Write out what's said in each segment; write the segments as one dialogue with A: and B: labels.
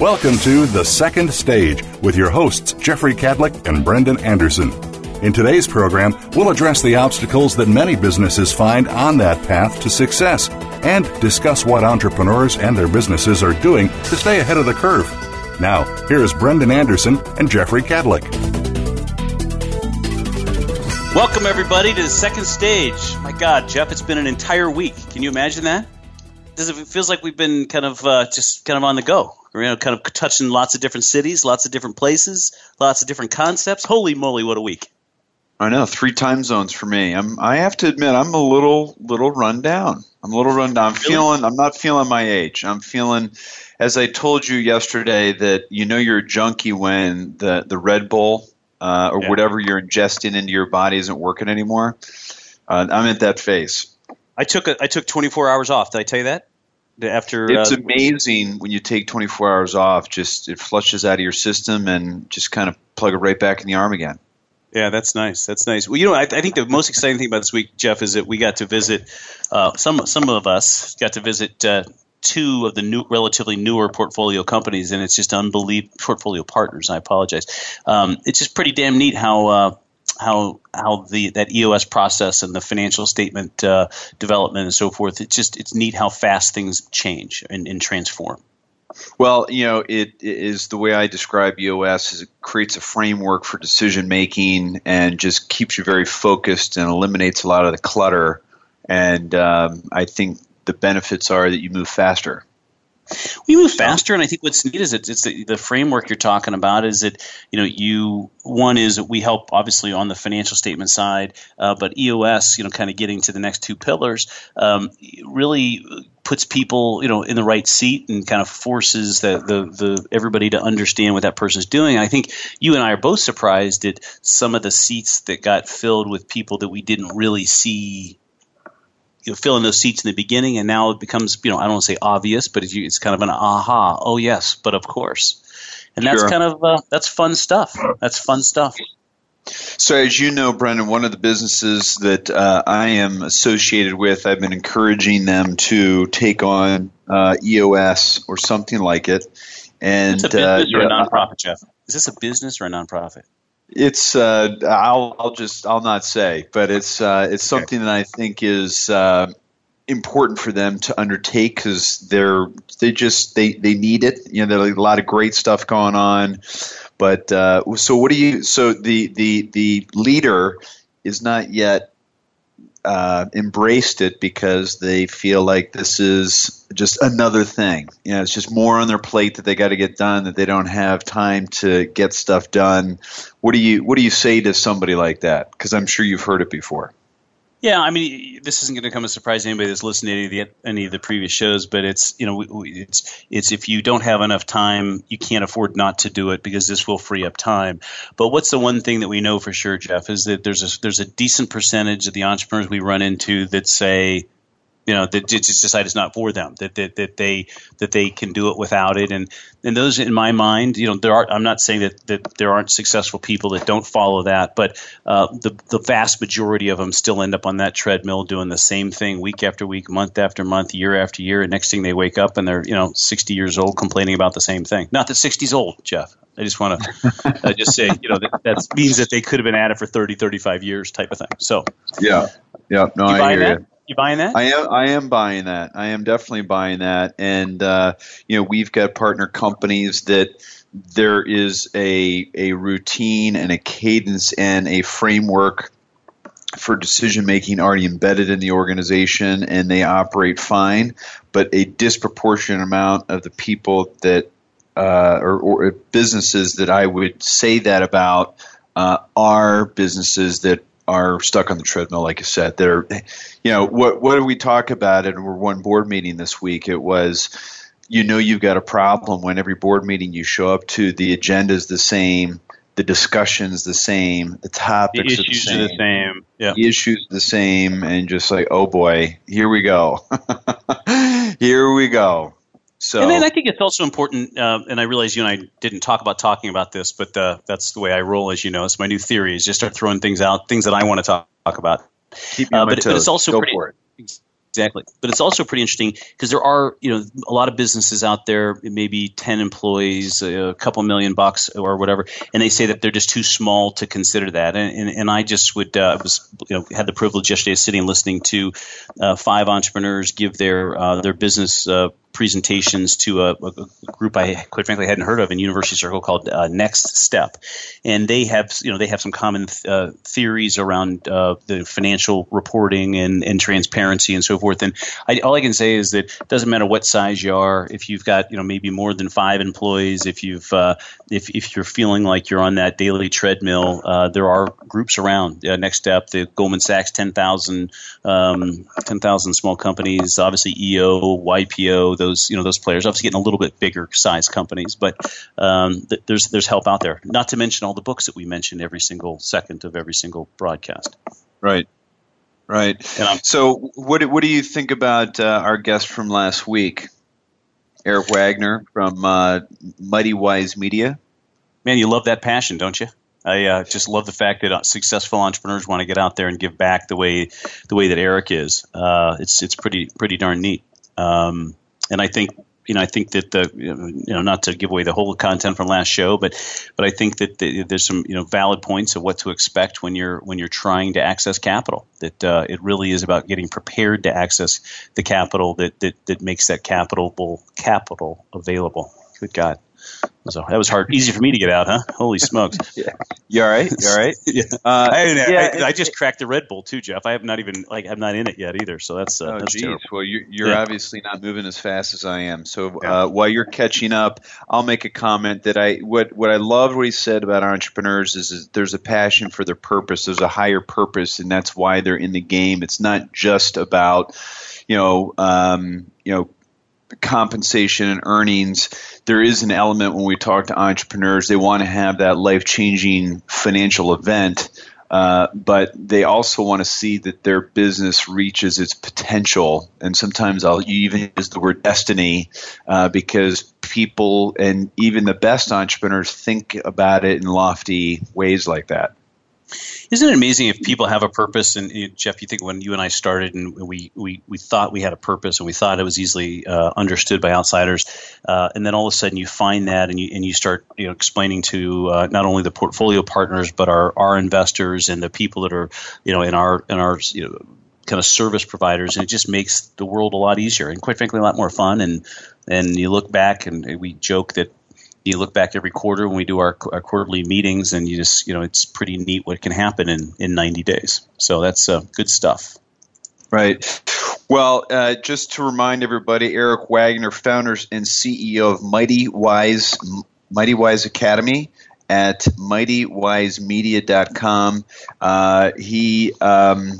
A: Welcome to The Second Stage with your hosts, Jeffrey Kadlic and Brendan Anderson. In today's program, we'll address the obstacles that many businesses find on that path to success and discuss what entrepreneurs and their businesses are doing to stay ahead of the curve. Now, here's Brendan Anderson and Jeffrey Kadlic.
B: Welcome, everybody, to the second stage. My God, Jeff, it's been an entire week. Can you imagine that? It feels like we've been kind of uh, just kind of on the go? You know, kind of touching lots of different cities, lots of different places, lots of different concepts. Holy moly, what a week!
C: I know three time zones for me. I'm. I have to admit, I'm a little little run down. I'm a little run down. I'm really? feeling. I'm not feeling my age. I'm feeling, as I told you yesterday, that you know you're a junkie when the the Red Bull uh, or yeah. whatever you're ingesting into your body isn't working anymore. Uh, I'm at that phase.
B: I took a, I took 24 hours off. Did I tell you that? After
C: it's
B: uh,
C: amazing when you take 24 hours off. Just it flushes out of your system and just kind of plug it right back in the arm again.
B: Yeah, that's nice. That's nice. Well, you know, I, I, think the most exciting thing about this week, Jeff, is that we got to visit. Uh, some some of us got to visit uh, two of the new, relatively newer portfolio companies, and it's just unbelievable. Portfolio partners, I apologize. Um, it's just pretty damn neat how uh, how how the that EOS process and the financial statement uh, development and so forth. It's just it's neat how fast things change and, and transform.
C: Well, you know, it, it is the way I describe EOS is it creates a framework for decision making and just keeps you very focused and eliminates a lot of the clutter. And um, I think the benefits are that you move faster.
B: We move faster, and I think what's neat is it's, it's the, the, framework you're talking about. Is that you know you one is we help obviously on the financial statement side, uh, but EOS you know kind of getting to the next two pillars um, really puts people you know in the right seat and kind of forces the, the the everybody to understand what that person's doing. I think you and I are both surprised at some of the seats that got filled with people that we didn't really see you know, fill in those seats in the beginning, and now it becomes, you know, I don't want to say obvious, but it's, it's kind of an aha. Oh yes, but of course, and that's sure. kind of uh, that's fun stuff. That's fun stuff.
C: So, as you know, Brendan, one of the businesses that uh, I am associated with, I've been encouraging them to take on uh, EOS or something like it. And
B: it's a business uh, or a nonprofit, Jeff. Is this a business or a nonprofit?
C: It's uh, I'll I'll just I'll not say, but it's uh, it's something that I think is uh, important for them to undertake because they're they just they they need it. You know, there's a lot of great stuff going on, but uh, so what do you? So the the the leader is not yet uh, embraced it because they feel like this is just another thing. You know, it's just more on their plate that they got to get done that they don't have time to get stuff done. What do you What do you say to somebody like that? Because I'm sure you've heard it before.
B: Yeah, I mean, this isn't going to come as a surprise to anybody that's listened to any of the any of the previous shows, but it's you know, it's it's if you don't have enough time, you can't afford not to do it because this will free up time. But what's the one thing that we know for sure, Jeff, is that there's a there's a decent percentage of the entrepreneurs we run into that say, you know that just decide it's not for them that, that that they that they can do it without it and and those in my mind you know there are I'm not saying that that there aren't successful people that don't follow that but uh, the the vast majority of them still end up on that treadmill doing the same thing week after week month after month year after year and next thing they wake up and they're you know 60 years old complaining about the same thing not that 60 is old Jeff I just want to uh, just say, you know, that, that means that they could have been at it for 30, 35 years type of thing. So,
C: yeah, yeah, no, I hear
B: that?
C: you.
B: You buying that?
C: I am. I am buying that. I am definitely buying that. And uh, you know, we've got partner companies that there is a a routine and a cadence and a framework for decision making already embedded in the organization and they operate fine, but a disproportionate amount of the people that uh, or, or, businesses that I would say that about uh, are businesses that are stuck on the treadmill, like you said. They're, you know, what what did we talk about in one board meeting this week? It was, you know, you've got a problem when every board meeting you show up to, the agenda is the same, the discussion's the same, the topics
B: the issues
C: are the same,
B: are the same.
C: Yeah. the issues the same, and just like, oh boy, here we go, here we go. So,
B: and then I think it's also important, uh, and I realize you and I didn't talk about talking about this, but uh, that's the way I roll, as you know. It's my new theory: is just start throwing things out, things that I want to talk, talk about.
C: Keep uh,
B: but, but, it's also
C: Go
B: pretty. Exactly. But it's also pretty interesting because there are, you know, a lot of businesses out there, maybe 10 employees, a couple million bucks or whatever, and they say that they're just too small to consider that. And, and, and I just would, uh, was, you know, had the privilege yesterday of sitting and listening to uh, five entrepreneurs give their, uh, their business uh, presentations to a, a, group I quite frankly hadn't heard of in University Circle called uh, Next Step, and they have you know they have some common th- uh, theories around uh, the financial reporting and, and transparency and so forth. And I, all I can say is that it doesn't matter what size you are, if you've got you know maybe more than five employees, if you've uh, if if you're feeling like you're on that daily treadmill, uh, there are groups around. Uh, Next Step, the Goldman Sachs 10,000 um, 10,000 small companies, obviously EO, YPO those you know those players. Obviously, getting a little bit bigger size companies, but um, th- there's there's help out there. Not to mention all the books that we mention every single second of every single broadcast.
C: Right. Right. So, what what do you think about uh, our guest from last week, Eric Wagner from uh, Mighty Wise Media?
B: Man, you love that passion, don't you? I uh, just love the fact that uh, successful entrepreneurs want to get out there and give back the way the way that Eric is. Uh, it's it's pretty pretty darn neat. Um, and I think you know I think that the you know not to give away the whole content from last show, but but I think that the, there's some you know valid points of what to expect when you're when you're trying to access capital. That uh, it really is about getting prepared to access the capital that that, that makes that capital capital available. Good God. So that was hard, easy for me to get out, huh? Holy smokes!
C: yeah. You all right? You all right?
B: yeah. Uh, I, yeah I, I, just cracked the Red Bull too, Jeff. I have not even like I'm not in it yet either. So that's uh,
C: oh,
B: that's
C: geez.
B: Terrible.
C: Well, you're, you're yeah. obviously not moving as fast as I am. So uh, while you're catching up, I'll make a comment that I what what I loved what he said about entrepreneurs is, is there's a passion for their purpose. There's a higher purpose, and that's why they're in the game. It's not just about you know um, you know compensation and earnings, there is an element when we talk to entrepreneurs, they want to have that life changing financial event. Uh, but they also want to see that their business reaches its potential. And sometimes I'll even use the word destiny uh, because people and even the best entrepreneurs think about it in lofty ways like that.
B: Isn't it amazing if people have a purpose? And Jeff, you think when you and I started and we, we, we thought we had a purpose and we thought it was easily uh, understood by outsiders, uh, and then all of a sudden you find that and you and you start you know explaining to uh, not only the portfolio partners but our our investors and the people that are you know in our in our you know kind of service providers, and it just makes the world a lot easier and quite frankly a lot more fun. And and you look back and we joke that you look back every quarter when we do our, our, quarterly meetings, and you just you know it's pretty neat what can happen in in 90 days. So that's uh, good stuff.
C: Right. Well, uh, just to remind everybody, Eric Wagner, founders and CEO of Mighty Wise Mighty Wise Academy at mightywisemedia.com. Uh, he um,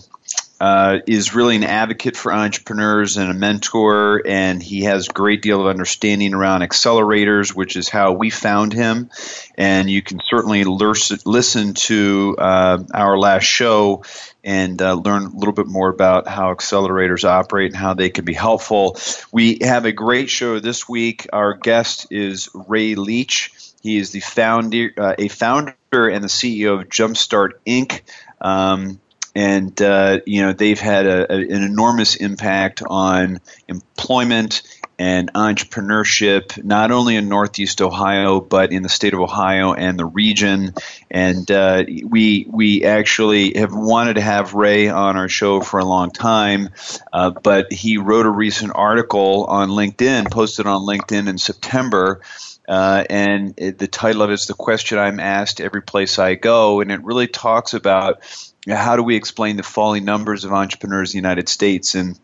C: uh, is really an advocate for entrepreneurs and a mentor, and he has a great deal of understanding around accelerators, which is how we found him. And you can certainly listen to uh, our last show and uh, learn a little bit more about how accelerators operate and how they can be helpful. We have a great show this week. Our guest is Ray Leach. He is the founder, uh, a founder and the CEO of Jumpstart Inc. Um, and uh, you know they've had a, a, an enormous impact on employment and entrepreneurship, not only in Northeast Ohio but in the state of Ohio and the region. And uh, we we actually have wanted to have Ray on our show for a long time, uh, but he wrote a recent article on LinkedIn, posted on LinkedIn in September Uh, and it, the title of it is The Question I'm Asked Every Place I Go. And it really talks about how do we explain the falling numbers of entrepreneurs in the United States. And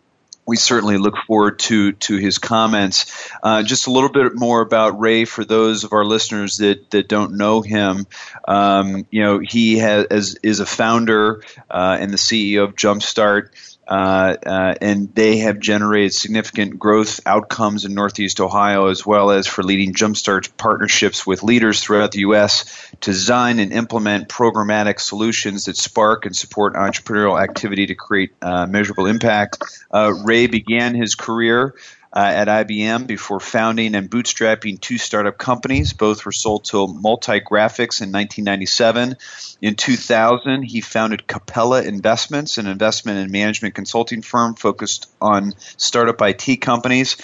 C: we certainly look forward to to his comments. Uh, just a little bit more about Ray for those of our listeners that, that don't know him. Um, you know, he has is a founder uh, and the CEO of Jumpstart. Uh, uh, and they have generated significant growth outcomes in Northeast Ohio, as well as for leading Jumpstart partnerships with leaders throughout the U.S. to design and implement programmatic solutions that spark and support entrepreneurial activity to create uh, measurable impact. Uh, Ray began his career uh, at IBM before founding and bootstrapping two startup companies. Both were sold to Multi Graphics in 1997. In 2000, he founded Capella Investments, an investment and management consulting firm focused on startup IT companies.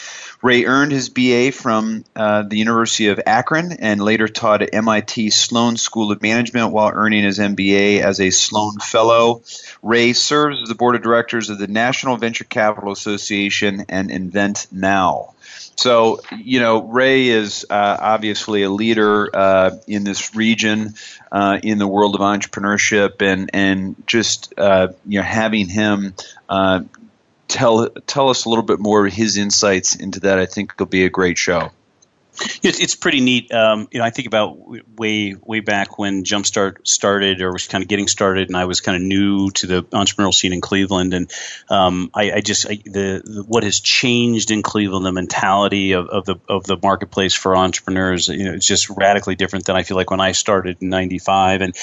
C: Ray earned his BA from uh, the University of Akron and later taught at MIT Sloan School of Management while earning his MBA as a Sloan Fellow. Ray serves as the board of directors of the National Venture Capital Association and Invent Now. So, you know, Ray is uh, obviously a leader uh, in this region, uh, in the world of entrepreneurship, and and just uh, you know having him uh, tell tell us a little bit more of his insights into that. I think it'll be a great show.
B: It's, it's pretty neat. Um, you know, I think about way way back when Jumpstart started, or was kind of getting started, and I was kind of new to the entrepreneurial scene in Cleveland, and um, I, I, just I, the, the, what has changed in Cleveland, the mentality of, of, the of the marketplace for entrepreneurs, you know, it's just radically different than I feel like when I started in '95, and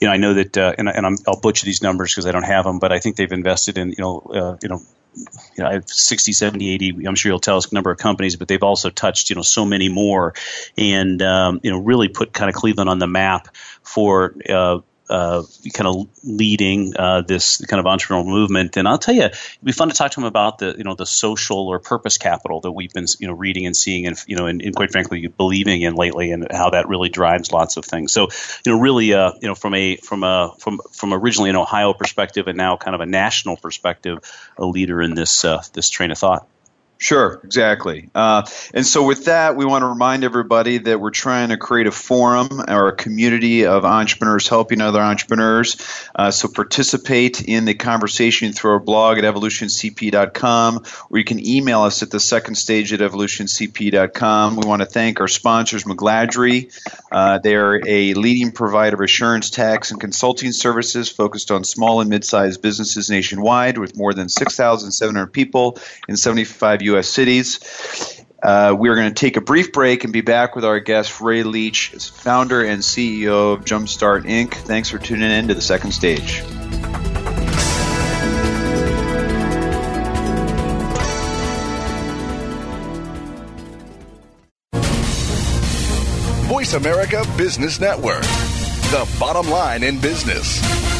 B: you know, I know that, uh, and, and i will butcher these numbers because I don't have them, but I think they've invested in you know, uh, you know, you know, I have 60, 70, 80, I'm sure you'll tell us a number of companies, but they've also touched, you know, so many more and, um, you know, really put kind of Cleveland on the map for, uh, uh, kind of leading uh, this kind of entrepreneurial movement. And I'll tell you, it'd be fun to talk to him about the you know the social or purpose capital that we've been you know reading and seeing and you know and, and quite frankly believing in lately, and how that really drives lots of things. So you know really uh, you know from a from a from from originally an Ohio perspective and now kind of a national perspective, a leader in this uh, this train of thought.
C: Sure, exactly. Uh, and so, with that, we want to remind everybody that we're trying to create a forum or a community of entrepreneurs helping other entrepreneurs. Uh, so, participate in the conversation through our blog at evolutioncp.com, or you can email us at the second stage at evolutioncp.com. We want to thank our sponsors, McGladrey. Uh, they are a leading provider of assurance, tax, and consulting services focused on small and mid sized businesses nationwide with more than 6,700 people in 75 U.S. cities. Uh, we are going to take a brief break and be back with our guest, Ray Leach, founder and CEO of Jumpstart Inc. Thanks for tuning in to the second stage.
A: Voice America Business Network, the bottom line in business.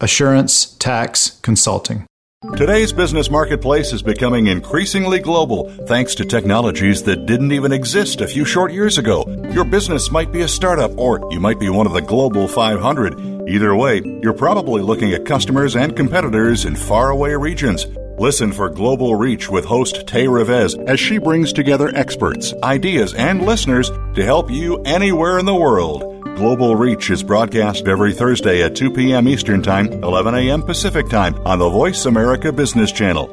D: assurance, tax, consulting.
A: Today's business marketplace is becoming increasingly global thanks to technologies that didn't even exist a few short years ago. Your business might be a startup or you might be one of the global 500. Either way, you're probably looking at customers and competitors in faraway regions. Listen for Global Reach with host Tay Revez as she brings together experts, ideas, and listeners to help you anywhere in the world. Global Reach is broadcast every Thursday at 2 p.m. Eastern Time, 11 a.m. Pacific Time on the Voice America Business Channel.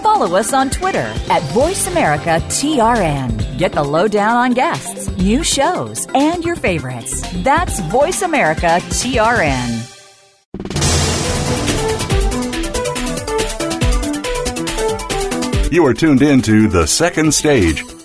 E: Follow us on Twitter at VoiceAmericaTRN. Get the lowdown on guests, new shows, and your favorites. That's Voice America TRN.
A: You are tuned in to The Second Stage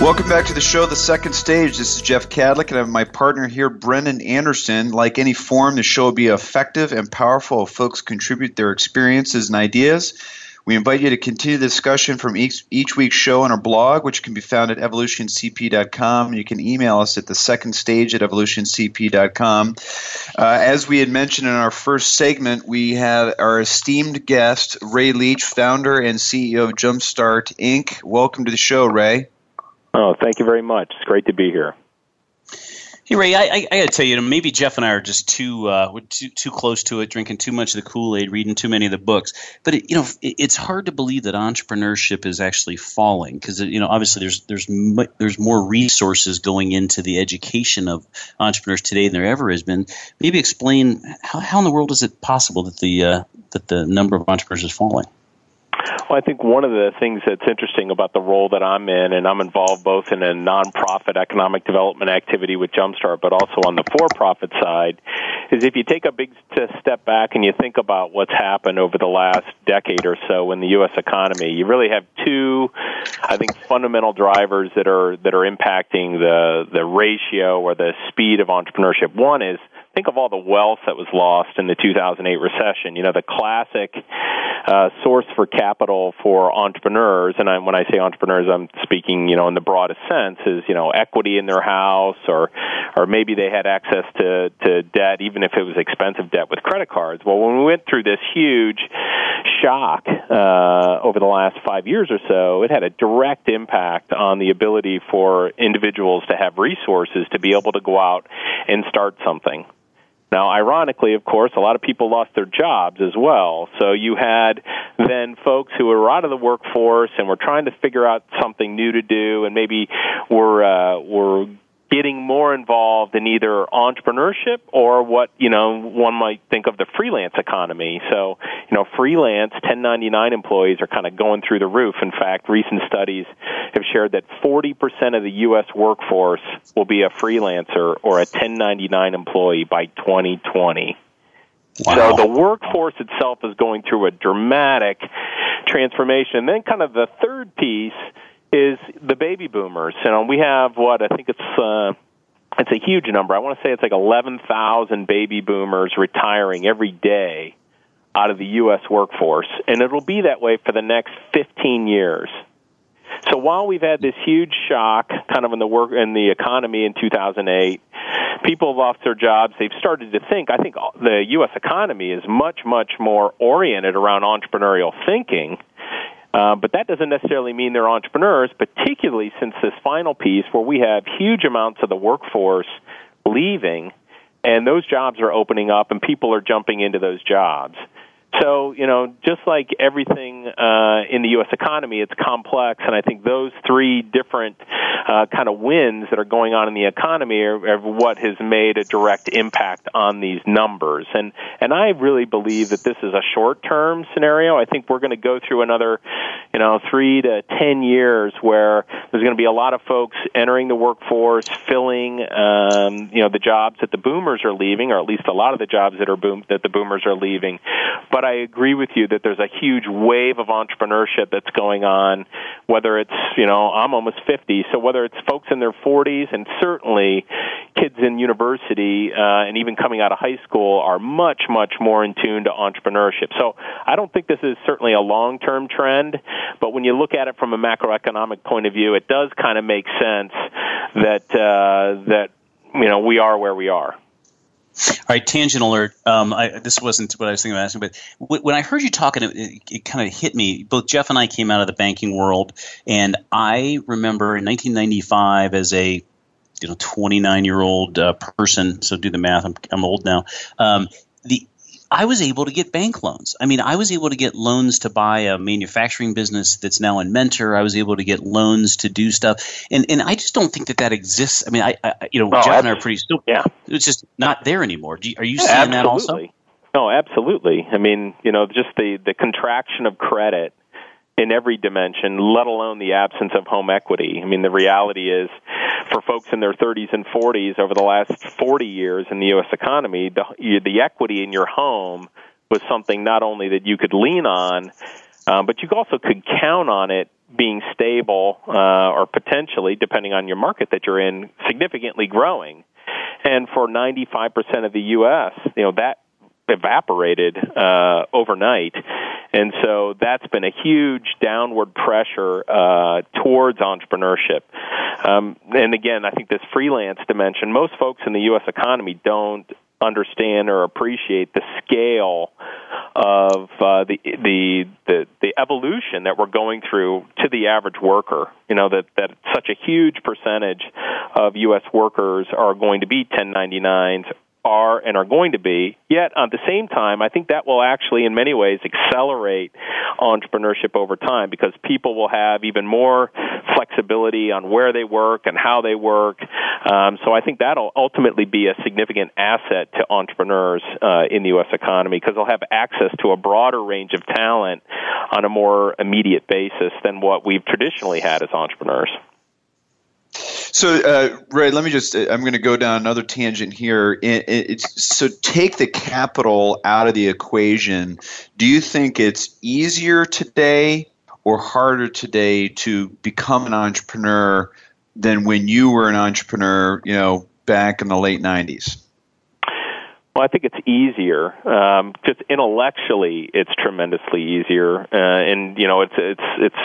C: Welcome back to the show, The Second Stage. This is Jeff Kadlic, and I have my partner here, Brendan Anderson. Like any forum, the show will be effective and powerful if folks contribute their experiences and ideas. We invite you to continue the discussion from each, each week's show on our blog, which can be found at evolutioncp.com. You can email us at the second stage at evolutioncp.com. Uh, as we had mentioned in our first segment, we have our esteemed guest, Ray Leach, founder and CEO of Jumpstart Inc. Welcome to the show, Ray.
F: Oh, thank you very much. It's great to be here.
B: Hey Ray, I, I, I got to tell you, maybe Jeff and I are just too uh, too too close to it, drinking too much of the Kool Aid, reading too many of the books. But it, you know, it, it's hard to believe that entrepreneurship is actually falling because you know, obviously, there's there's there's more resources going into the education of entrepreneurs today than there ever has been. Maybe explain how, how in the world is it possible that the uh, that the number of entrepreneurs is falling?
F: Well, I think one of the things that's interesting about the role that I'm in, and I'm involved both in a nonprofit economic development activity with Jumpstart, but also on the for-profit side, is if you take a big step back and you think about what's happened over the last decade or so in the U.S. economy, you really have two, I think, fundamental drivers that are that are impacting the the ratio or the speed of entrepreneurship. One is think of all the wealth that was lost in the 2008 recession. You know, the classic uh, source for capital for entrepreneurs, and I, when I say entrepreneurs, I'm speaking, you know, in the broadest sense, is you know equity in their house, or or maybe they had access to to debt, even if it was expensive debt with credit cards. Well, when we went through this huge shock uh, over the last five years or so, it had a direct impact on the ability for individuals to have resources to be able to go out and start something. Now, ironically, of course, a lot of people lost their jobs as well. So you had then folks who were out of the workforce and were trying to figure out something new to do, and maybe were uh, were getting more involved in either entrepreneurship or what you know one might think of the freelance economy. So you know, freelance 1099 employees are kind of going through the roof. In fact, recent studies have shared that 40% of the U.S. workforce will be a freelancer or a 1099 employee by 2020. Wow. So the workforce itself is going through a dramatic transformation. And then kind of the third piece is the baby boomers. You know, we have what I think it's uh, it's a huge number. I want to say it's like 11,000 baby boomers retiring every day out of the U.S. workforce, and it'll be that way for the next 15 years. So while we've had this huge shock, kind of in the work in the economy in 2008, people have lost their jobs. They've started to think. I think the U.S. economy is much, much more oriented around entrepreneurial thinking uh, but that doesn't necessarily mean they're entrepreneurs, particularly since this final piece where we have huge amounts of the workforce leaving and those jobs are opening up and people are jumping into those jobs. So, you know, just like everything uh, in the U.S. economy, it's complex, and I think those three different uh, kind of winds that are going on in the economy are, are what has made a direct impact on these numbers. And and I really believe that this is a short-term scenario. I think we're going to go through another, you know, three to ten years where there's going to be a lot of folks entering the workforce, filling, um, you know, the jobs that the boomers are leaving, or at least a lot of the jobs that are boom that the boomers are leaving. But but I agree with you that there's a huge wave of entrepreneurship that's going on. Whether it's you know I'm almost 50, so whether it's folks in their 40s and certainly kids in university uh, and even coming out of high school are much much more in tune to entrepreneurship. So I don't think this is certainly a long term trend, but when you look at it from a macroeconomic point of view, it does kind of make sense that uh, that you know we are where we are.
B: All right, tangent alert. Um, I, this wasn't what I was thinking of asking, but when I heard you talking, it, it, it kind of hit me. Both Jeff and I came out of the banking world, and I remember in 1995 as a you know 29 year old uh, person. So do the math. I'm, I'm old now. Um, the I was able to get bank loans. I mean, I was able to get loans to buy a manufacturing business that's now in Mentor. I was able to get loans to do stuff, and and I just don't think that that exists. I mean, I, I you know, oh, Jeff and I are pretty still. Yeah, it's just not there anymore. You, are you seeing
F: absolutely.
B: that also?
F: No, absolutely. I mean, you know, just the the contraction of credit in every dimension, let alone the absence of home equity. I mean, the reality is for folks in their 30s and 40s over the last 40 years in the U.S. economy, the, the equity in your home was something not only that you could lean on, um, but you also could count on it being stable uh, or potentially, depending on your market that you're in, significantly growing. And for 95% of the U.S., you know that evaporated uh, overnight, and so that's been a huge downward pressure uh, towards entrepreneurship. Um, and again, I think this freelance dimension, most folks in the U.S. economy don't understand or appreciate the scale of uh, the, the the the evolution that we're going through to the average worker. You know that that such a huge percentage of U.S. workers are going to be 1099s are and are going to be. Yet, at the same time, I think that will actually, in many ways, accelerate entrepreneurship over time because people will have even more flexibility on where they work and how they work. Um, so I think that'll ultimately be a significant asset to entrepreneurs uh, in the U.S. economy because they'll have access to a broader range of talent on a more immediate basis than what we've traditionally had as entrepreneurs.
C: So, uh, Ray, let me just, I'm going to go down another tangent here. It, it, so, take the capital out of the equation. Do you think it's easier today or harder today to become an entrepreneur than when you were an entrepreneur, you know, back in the late 90s?
F: Well, I think it's easier. Um, just intellectually, it's tremendously easier, uh, and you know, it's it's it's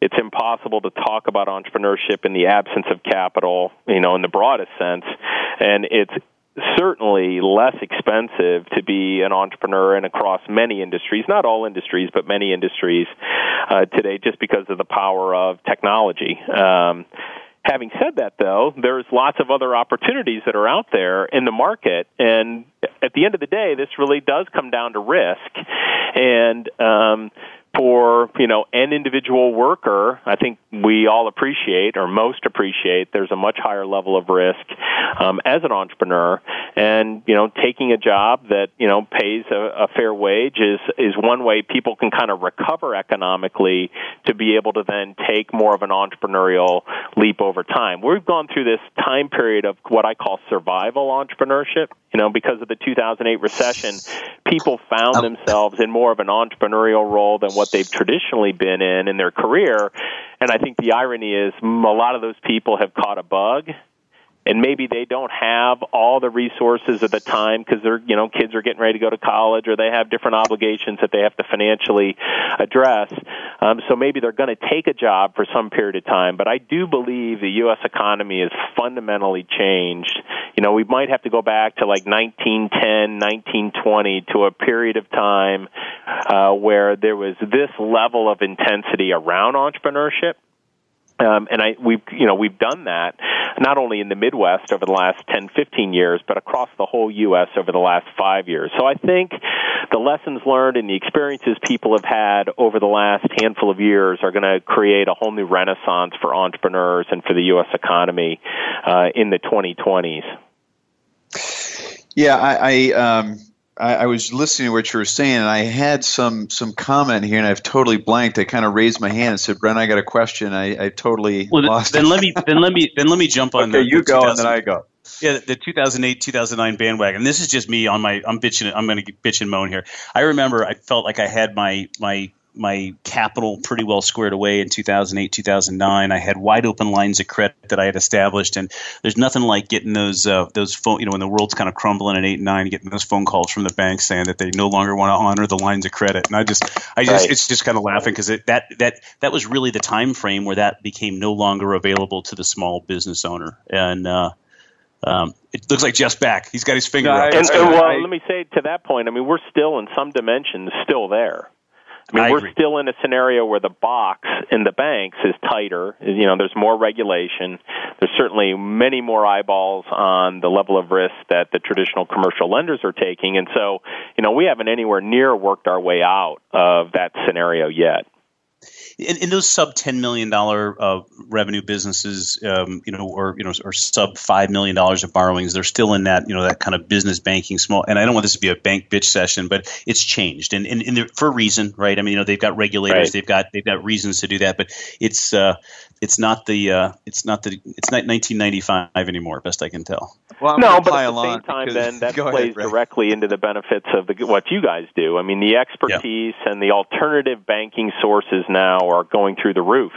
F: it's impossible to talk about entrepreneurship in the absence of capital, you know, in the broadest sense. And it's certainly less expensive to be an entrepreneur and across many industries, not all industries, but many industries uh, today, just because of the power of technology. Um, having said that, though, there's lots of other opportunities that are out there in the market, and at the end of the day, this really does come down to risk. And um, for you know an individual worker, I think we all appreciate or most appreciate there's a much higher level of risk um, as an entrepreneur, and you know taking a job that you know pays a, a fair wage is is one way people can kind of recover economically to be able to then take more of an entrepreneurial leap over time. We've gone through this time period of what I call survival entrepreneurship. You know, because of the 2008 recession, people found themselves in more of an entrepreneurial role than what they've traditionally been in in their career. And I think the irony is a lot of those people have caught a bug and maybe they don't have all the resources at the time because their you know kids are getting ready to go to college or they have different obligations that they have to financially address. Um, so maybe they're going to take a job for some period of time. But I do believe the U.S. economy has fundamentally changed. You know, we might have to go back to like 1910, 1920 to a period of time uh, where there was this level of intensity around entrepreneurship um, and I, we've, you know, we've done that not only in the Midwest over the last 10, 15 years, but across the whole U.S. over the last five years. So I think the lessons learned and the experiences people have had over the last handful of years are going to create a whole new renaissance for entrepreneurs and for the U.S. economy uh, in the 2020s.
C: Yeah, I, I um, I, I, was listening to what you were saying, and I had some some comment here, and I've totally blanked. I kind of raised my hand and said, "Brent, I got a question." I, I totally well, lost.
B: Then, let me then let me then let me jump on.
C: Okay, the, you the go, and then I go.
B: Yeah, the 2008 2009 bandwagon. This is just me on my. I'm bitching. I'm going to bitch and moan here. I remember I felt like I had my my my capital pretty well squared away in 2008 2009 i had wide open lines of credit that i had established and there's nothing like getting those uh, those phone you know when the world's kind of crumbling at 8 and 9 getting those phone calls from the bank saying that they no longer want to honor the lines of credit and i just i just right. it's just kind of laughing because that that that was really the time frame where that became no longer available to the small business owner and uh, um, it looks like Jeff's back. He's got his finger. No,
F: up. And, and, well, let me say to that point. I mean, we're still in some dimensions still there. I mean, I we're agree. still in a scenario where the box in the banks is tighter. You know, there's more regulation. There's certainly many more eyeballs on the level of risk that the traditional commercial lenders are taking. And so, you know, we haven't anywhere near worked our way out of that scenario yet
B: in, in those sub ten million dollar uh, revenue businesses, um, you know, or you know, or sub five million dollars of borrowings, they're still in that you know that kind of business banking small. And I don't want this to be a bank bitch session, but it's changed, and, and, and for a reason, right? I mean, you know, they've got regulators, right. they've got they've got reasons to do that, but it's uh, it's not the uh, it's not the it's not 1995 anymore, best I can tell.
C: Well,
F: no, but at the same time, then that plays ahead, directly into the benefits of the, what you guys do. I mean, the expertise yeah. and the alternative banking sources now are going through the roof.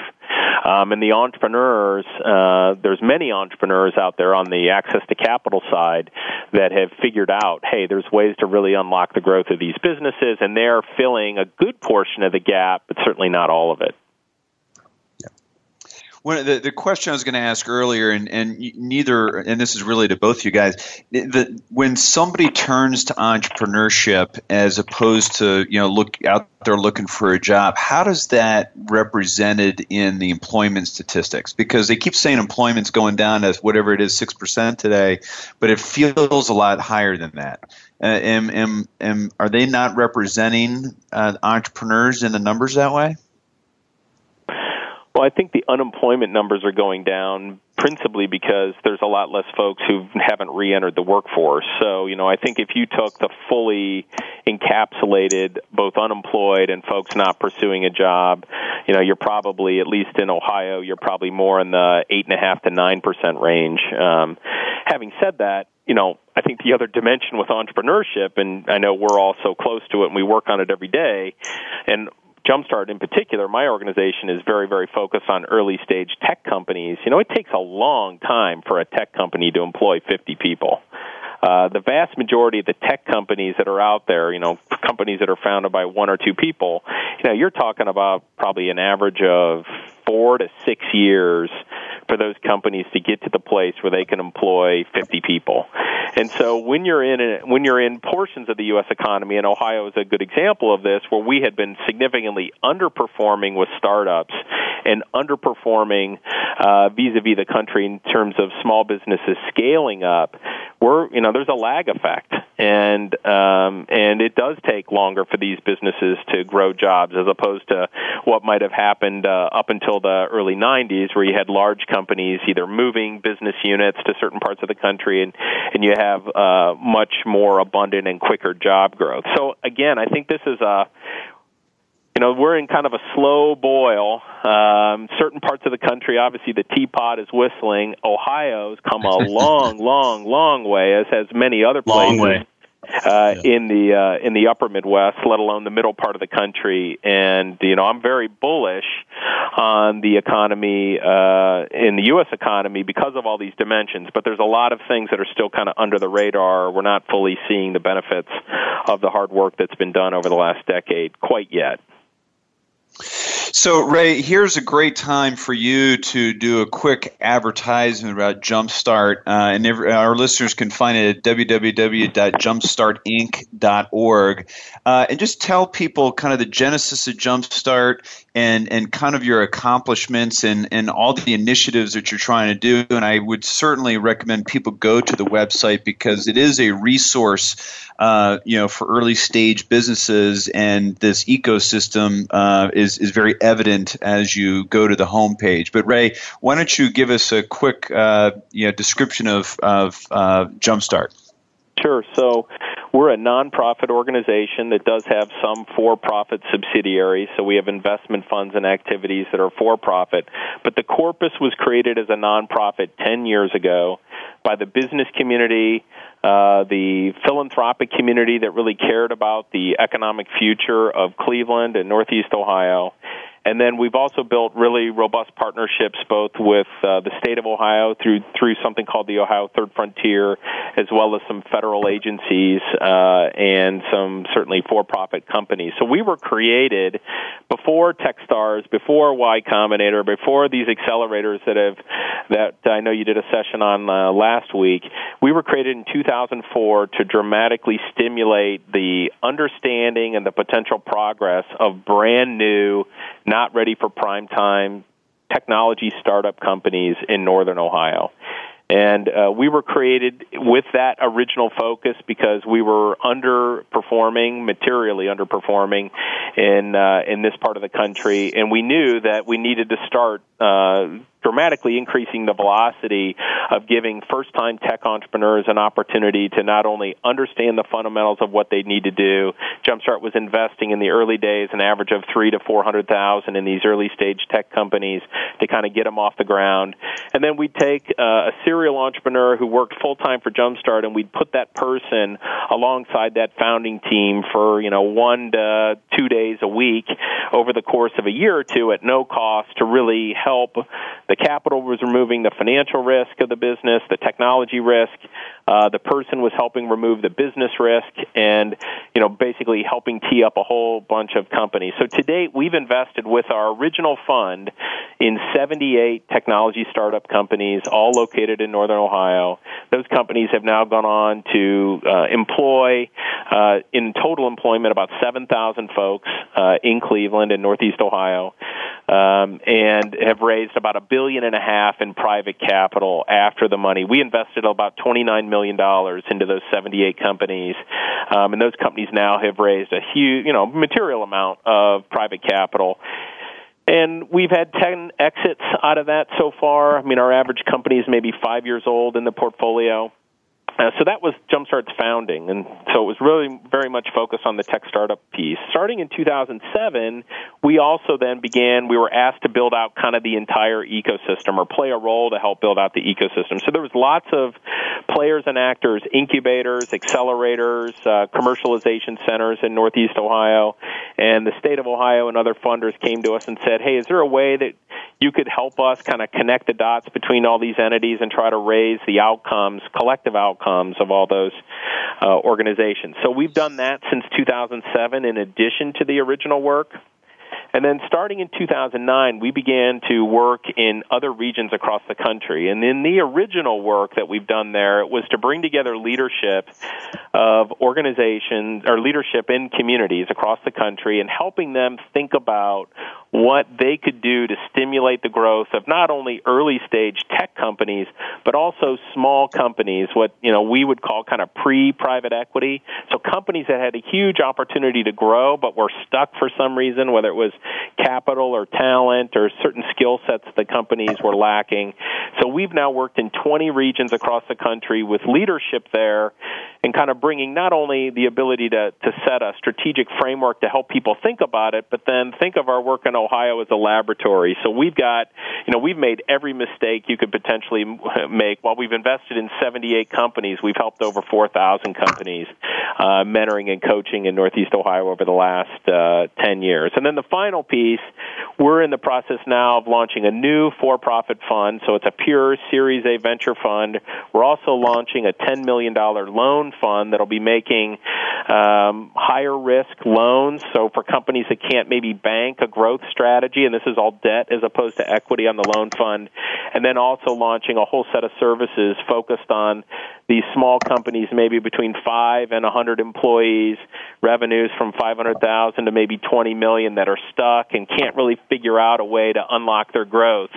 F: Um, and the entrepreneurs, uh, there's many entrepreneurs out there on the access to capital side that have figured out, hey, there's ways to really unlock the growth of these businesses, and they're filling a good portion of the gap, but certainly not all of it.
C: One the, the question I was going to ask earlier, and, and neither, and this is really to both you guys, the, when somebody turns to entrepreneurship as opposed to you know look out there looking for a job, how does that represented in the employment statistics? Because they keep saying employment's going down to whatever it is six percent today, but it feels a lot higher than that. Uh, am, am, am, are they not representing uh, entrepreneurs in the numbers that way?
F: Well, I think the unemployment numbers are going down principally because there's a lot less folks who haven't re-entered the workforce. So, you know, I think if you took the fully encapsulated both unemployed and folks not pursuing a job, you know, you're probably at least in Ohio, you're probably more in the eight and a half to nine percent range. Um, having said that, you know, I think the other dimension with entrepreneurship, and I know we're all so close to it and we work on it every day, and Jumpstart in particular, my organization is very, very focused on early stage tech companies. You know, it takes a long time for a tech company to employ 50 people. Uh, the vast majority of the tech companies that are out there, you know, companies that are founded by one or two people, you know, you're talking about probably an average of four to six years for those companies to get to the place where they can employ 50 people. And so when you're in a, when you're in portions of the U.S. economy, and Ohio is a good example of this, where we had been significantly underperforming with startups and underperforming uh, vis-a-vis the country in terms of small businesses scaling up, we're you know there's a lag effect, and um, and it does take longer for these businesses to grow jobs as opposed to what might have happened uh, up until the early 90s, where you had large companies either moving business units to certain parts of the country, and and you have uh, much more abundant and quicker job growth. So again, I think this is a you know, we're in kind of a slow boil. Um, certain parts of the country, obviously, the teapot is whistling. Ohio's come a long, long, long way, as has many other places.
B: Long way.
F: Uh, yeah. in the uh, in the upper Midwest, let alone the middle part of the country. And you know, I'm very bullish on the economy uh, in the U.S. economy because of all these dimensions. But there's a lot of things that are still kind of under the radar. We're not fully seeing the benefits of the hard work that's been done over the last decade quite yet.
C: So, Ray, here's a great time for you to do a quick advertisement about Jumpstart. Uh, and every, our listeners can find it at www.jumpstartinc.org. Uh, and just tell people kind of the genesis of Jumpstart and, and kind of your accomplishments and, and all the initiatives that you're trying to do. And I would certainly recommend people go to the website because it is a resource uh, you know, for early stage businesses, and this ecosystem uh, is is very evident as you go to the homepage. But Ray, why don't you give us a quick uh, you know, description of of uh, Jumpstart?
F: Sure. So we're a nonprofit organization that does have some for-profit subsidiaries. So we have investment funds and activities that are for-profit. But the corpus was created as a nonprofit 10 years ago by the business community, uh, the philanthropic community that really cared about the economic future of Cleveland and Northeast Ohio, and then we've also built really robust partnerships both with uh, the state of Ohio through through something called the Ohio Third Frontier, as well as some federal agencies uh, and some certainly for-profit companies. So we were created before TechStars, before Y Combinator, before these accelerators that have that I know you did a session on uh, last week. We were created in 2004 to dramatically stimulate the understanding and the potential progress of brand new not ready for prime time technology startup companies in northern Ohio. And uh, we were created with that original focus because we were underperforming, materially underperforming in uh, in this part of the country, and we knew that we needed to start uh, dramatically increasing the velocity of giving first time tech entrepreneurs an opportunity to not only understand the fundamentals of what they need to do. Jumpstart was investing in the early days an average of three to four hundred thousand in these early stage tech companies to kind of get them off the ground. And then we'd take uh, a serial entrepreneur who worked full time for Jumpstart and we'd put that person alongside that founding team for, you know, one to two days a week over the course of a year or two at no cost to really help the capital was removing the financial risk of the business, the technology risk. Uh, the person was helping remove the business risk and, you know, basically helping tee up a whole bunch of companies. So to date, we've invested with our original fund in 78 technology startup companies, all located in Northern Ohio. Those companies have now gone on to uh, employ, uh, in total employment, about 7,000 folks uh, in Cleveland and Northeast Ohio um, and have raised about a billion and a half in private capital after the money. We invested about $29 million into those 78 companies, um, and those companies now have raised a huge, you know, material amount of private capital. And we've had 10 exits out of that so far. I mean, our average company is maybe five years old in the portfolio. Uh, so that was Jumpstart's founding, and so it was really very much focused on the tech startup piece. Starting in 2007, we also then began. We were asked to build out kind of the entire ecosystem, or play a role to help build out the ecosystem. So there was lots of players and actors, incubators, accelerators, uh, commercialization centers in Northeast Ohio, and the state of Ohio and other funders came to us and said, "Hey, is there a way that you could help us kind of connect the dots between all these entities and try to raise the outcomes, collective outcomes of all those uh, organizations. So we've done that since 2007 in addition to the original work. And then starting in 2009, we began to work in other regions across the country. And in the original work that we've done there, it was to bring together leadership of organizations or leadership in communities across the country and helping them think about what they could do to stimulate the growth of not only early stage tech companies, but also small companies, what, you know, we would call kind of pre-private equity. So companies that had a huge opportunity to grow, but were stuck for some reason, whether it was capital or talent or certain skill sets the companies were lacking. So we've now worked in 20 regions across the country with leadership there and kind of bringing not only the ability to, to set a strategic framework to help people think about it, but then think of our work in Ohio as a laboratory. So we've got, you know, we've made every mistake you could potentially make. While we've invested in 78 companies, we've helped over 4,000 companies, uh, mentoring and coaching in Northeast Ohio over the last uh, 10 years. And then the final piece, we're in the process now of launching a new for-profit fund. So it's a pure Series A venture fund. We're also launching a $10 million loan fund that'll be making um, higher risk loans. So for companies that can't maybe bank a growth strategy, and this is all debt as opposed to equity on the loan fund, and then also launching a whole set of services focused on these small companies, maybe between five and hundred employees, revenues from 500,000 to maybe 20 million that are stuck and can't really figure out a way to unlock their growth.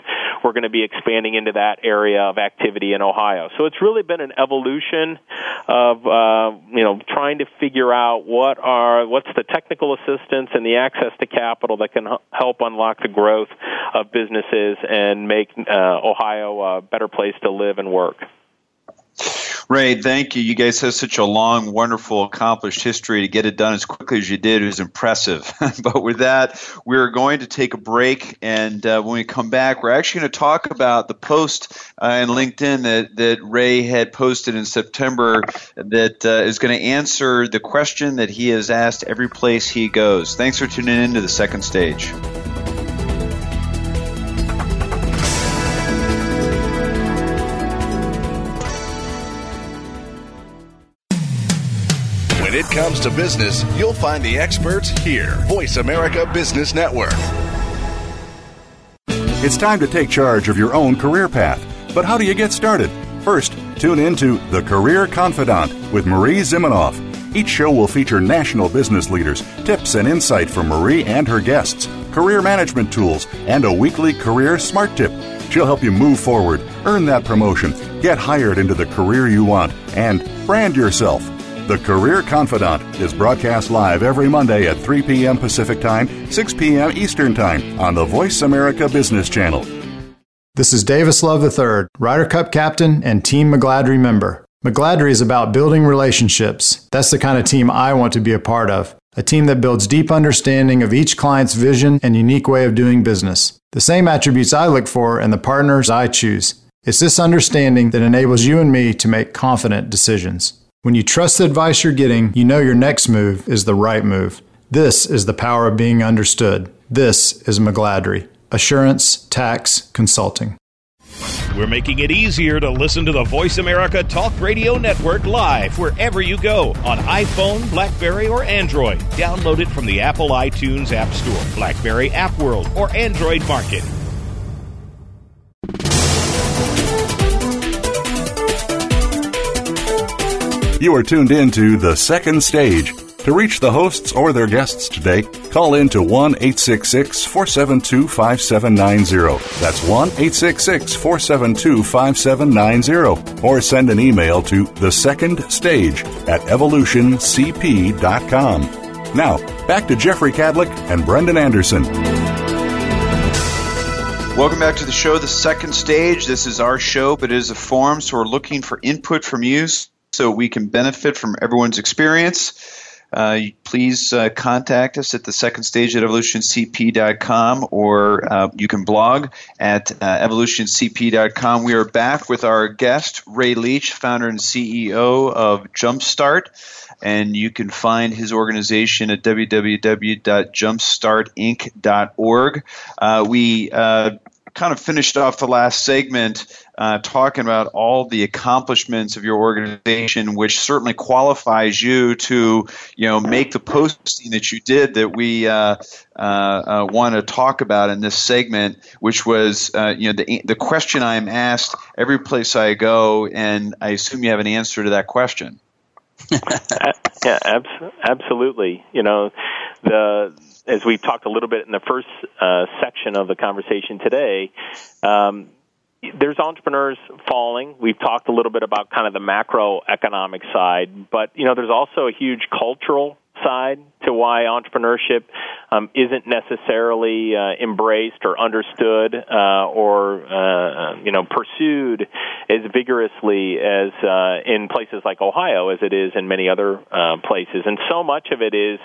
F: We're going to be expanding into that area of activity in Ohio. So it's really been an evolution of uh, you know trying to figure out what are what's the technical assistance and the access to capital that can help unlock the growth of businesses and make uh, Ohio a better place to live and work.
C: Ray, thank you. You guys have such a long, wonderful, accomplished history. To get it done as quickly as you did is impressive. but with that, we're going to take a break, and uh, when we come back, we're actually going to talk about the post uh, in LinkedIn that, that Ray had posted in September that uh, is going to answer the question that he has asked every place he goes. Thanks for tuning in to the second stage.
A: When it comes to business, you'll find the experts here. Voice America Business Network. It's time to take charge of your own career path. But how do you get started? First, tune in to The Career Confidant with Marie Zimenoff. Each show will feature national business leaders, tips and insight from Marie and her guests, career management tools, and a weekly career smart tip. She'll help you move forward, earn that promotion, get hired into the career you want, and brand yourself. The Career Confidant is broadcast live every Monday at 3 p.m. Pacific Time, 6 p.m. Eastern Time on the Voice America Business Channel.
D: This is Davis Love III, Ryder Cup captain and Team McGladrey member. McGladrey is about building relationships. That's the kind of team I want to be a part of. A team that builds deep understanding of each client's vision and unique way of doing business. The same attributes I look for in the partners I choose. It's this understanding that enables you and me to make confident decisions. When you trust the advice you're getting, you know your next move is the right move. This is the power of being understood. This is McGladrey. Assurance Tax Consulting.
G: We're making it easier to listen to the Voice America Talk Radio Network live wherever you go on iPhone, Blackberry, or Android. Download it from the Apple iTunes App Store, Blackberry App World, or Android Market.
A: You are tuned in to The Second Stage. To reach the hosts or their guests today, call in to 1 866 472 5790. That's 1 866 472 5790. Or send an email to The Second Stage at evolutioncp.com. Now, back to Jeffrey Kadlic and Brendan Anderson.
C: Welcome back to the show, The Second Stage. This is our show, but it is a forum, so we're looking for input from you so we can benefit from everyone's experience. Uh, please uh, contact us at the second stage at evolutioncp.com or uh, you can blog at uh, evolutioncp.com. We are back with our guest, Ray Leach, founder and CEO of Jumpstart. And you can find his organization at www.jumpstartinc.org. Uh, we uh, kind of finished off the last segment uh, talking about all the accomplishments of your organization, which certainly qualifies you to, you know, make the posting that you did that we uh, uh, uh want to talk about in this segment, which was, uh, you know, the the question I'm asked every place I go, and I assume you have an answer to that question.
F: yeah, abs- absolutely. You know, the as we've talked a little bit in the first uh, section of the conversation today, um, there's entrepreneurs falling. We've talked a little bit about kind of the macroeconomic side, but you know, there's also a huge cultural side to why entrepreneurship um, isn't necessarily uh, embraced or understood uh, or uh, you know pursued as vigorously as uh, in places like Ohio as it is in many other uh, places, and so much of it is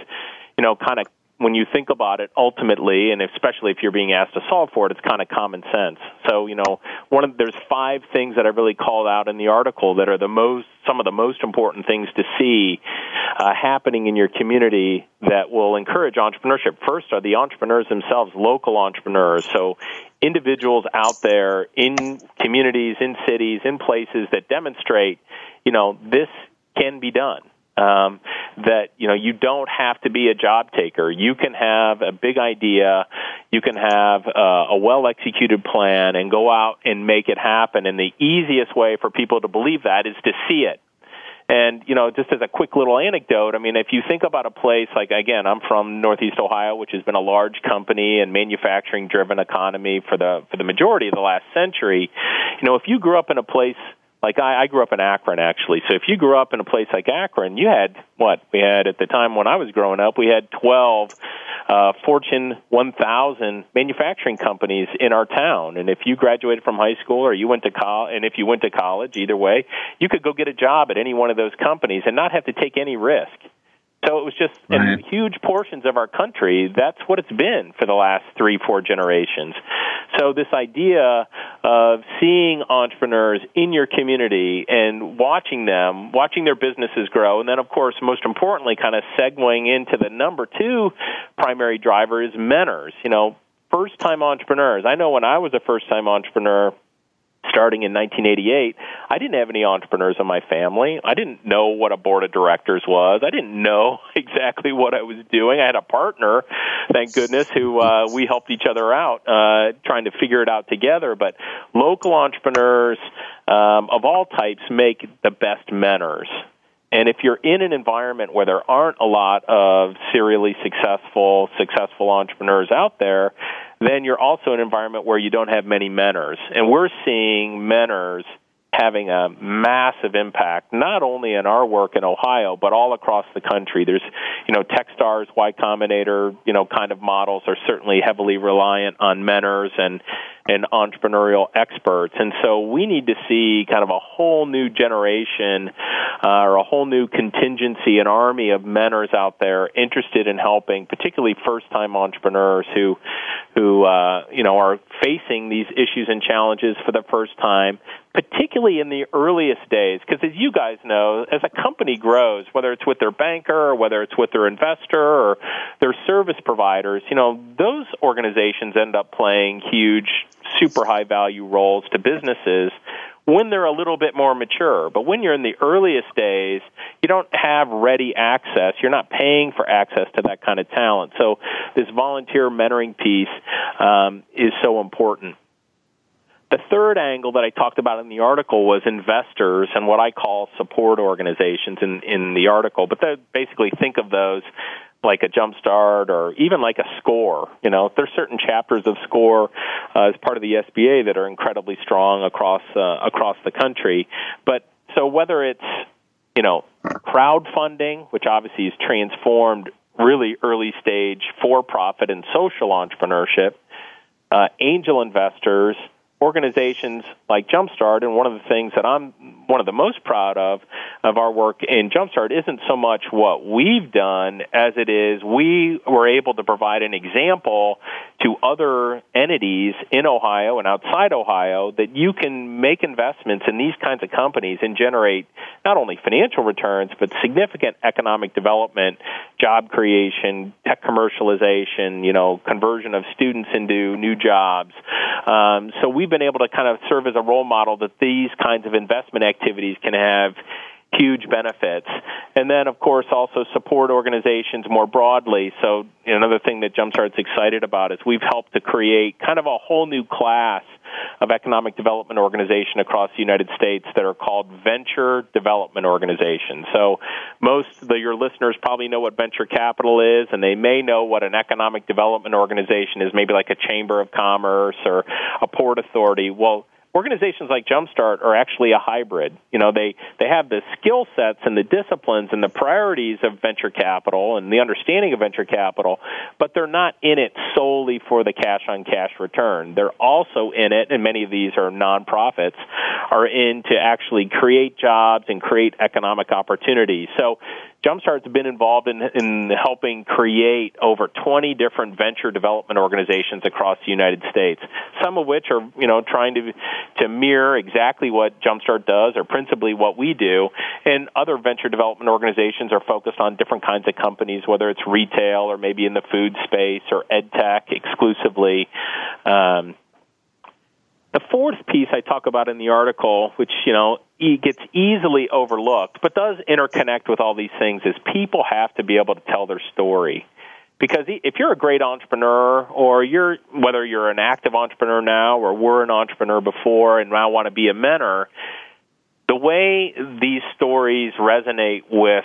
F: you know kind of when you think about it ultimately and especially if you're being asked to solve for it it's kind of common sense. So you know one of there's five things that i really called out in the article that are the most some of the most important things to see uh, happening in your community that will encourage entrepreneurship. First are the entrepreneurs themselves local entrepreneurs. So individuals out there in communities in cities in places that demonstrate you know this can be done um, that you know you don't have to be a job taker. You can have a big idea, you can have uh, a well executed plan, and go out and make it happen. And the easiest way for people to believe that is to see it. And you know, just as a quick little anecdote, I mean, if you think about a place like again, I'm from Northeast Ohio, which has been a large company and manufacturing-driven economy for the for the majority of the last century. You know, if you grew up in a place like I, I grew up in Akron actually. So if you grew up in a place like Akron, you had what we had at the time when I was growing up. We had twelve uh, Fortune 1000 manufacturing companies in our town, and if you graduated from high school or you went to college, and if you went to college, either way, you could go get a job at any one of those companies and not have to take any risk. So it was just right. in huge portions of our country, that's what it's been for the last three, four generations. So this idea of seeing entrepreneurs in your community and watching them, watching their businesses grow, and then of course, most importantly, kind of segueing into the number two primary driver is mentors. You know, first time entrepreneurs. I know when I was a first time entrepreneur, starting in 1988, I didn't have any entrepreneurs in my family. I didn't know what a board of directors was. I didn't know exactly what I was doing. I had a partner, thank goodness, who uh, we helped each other out uh, trying to figure it out together. But local entrepreneurs um, of all types make the best mentors. And if you're in an environment where there aren't a lot of serially successful, successful entrepreneurs out there, then you're also in an environment where you don't have many mentors. And we're seeing mentors having a massive impact, not only in our work in Ohio, but all across the country. There's, you know, Techstars, Y Combinator, you know, kind of models are certainly heavily reliant on mentors and and entrepreneurial experts. And so we need to see kind of a whole new generation uh, or a whole new contingency, an army of mentors out there interested in helping, particularly first-time entrepreneurs who who uh, you know are facing these issues and challenges for the first time, particularly in the earliest days. Because as you guys know, as a company grows, whether it's with their banker or whether it's with their investor or their service providers, you know those organizations end up playing huge super high value roles to businesses when they're a little bit more mature. But when you're in the earliest days, you don't have ready access. You're not paying for access to that kind of talent. So this volunteer mentoring piece um, is so important. The third angle that I talked about in the article was investors and what I call support organizations in, in the article. But basically think of those like a jumpstart or even like a score you know there's certain chapters of score uh, as part of the sba that are incredibly strong across uh, across the country but so whether it's you know crowdfunding which obviously is transformed really early stage for profit and social entrepreneurship uh, angel investors organizations like Jumpstart, and one of the things that I'm one of the most proud of of our work in Jumpstart isn't so much what we've done as it is we were able to provide an example to other entities in Ohio and outside Ohio that you can make investments in these kinds of companies and generate not only financial returns but significant economic development, job creation, tech commercialization, you know, conversion of students into new jobs. Um, so we've been able to kind of serve as a role model that these kinds of investment activities can have huge benefits. And then, of course, also support organizations more broadly. So, another thing that Jumpstart's excited about is we've helped to create kind of a whole new class of economic development organization across the United States that are called venture development organizations. So, most of your listeners probably know what venture capital is, and they may know what an economic development organization is, maybe like a chamber of commerce or a port authority. Well, organizations like Jumpstart are actually a hybrid. You know, they they have the skill sets and the disciplines and the priorities of venture capital and the understanding of venture capital, but they're not in it solely for the cash on cash return. They're also in it, and many of these are nonprofits, are in to actually create jobs and create economic opportunities. So Jumpstart's been involved in, in helping create over 20 different venture development organizations across the United States. Some of which are, you know, trying to to mirror exactly what Jumpstart does, or principally what we do. And other venture development organizations are focused on different kinds of companies, whether it's retail or maybe in the food space or ed tech exclusively. Um, the fourth piece I talk about in the article, which you know gets easily overlooked, but does interconnect with all these things, is people have to be able to tell their story. Because if you're a great entrepreneur, or you're whether you're an active entrepreneur now, or were an entrepreneur before and now want to be a mentor, the way these stories resonate with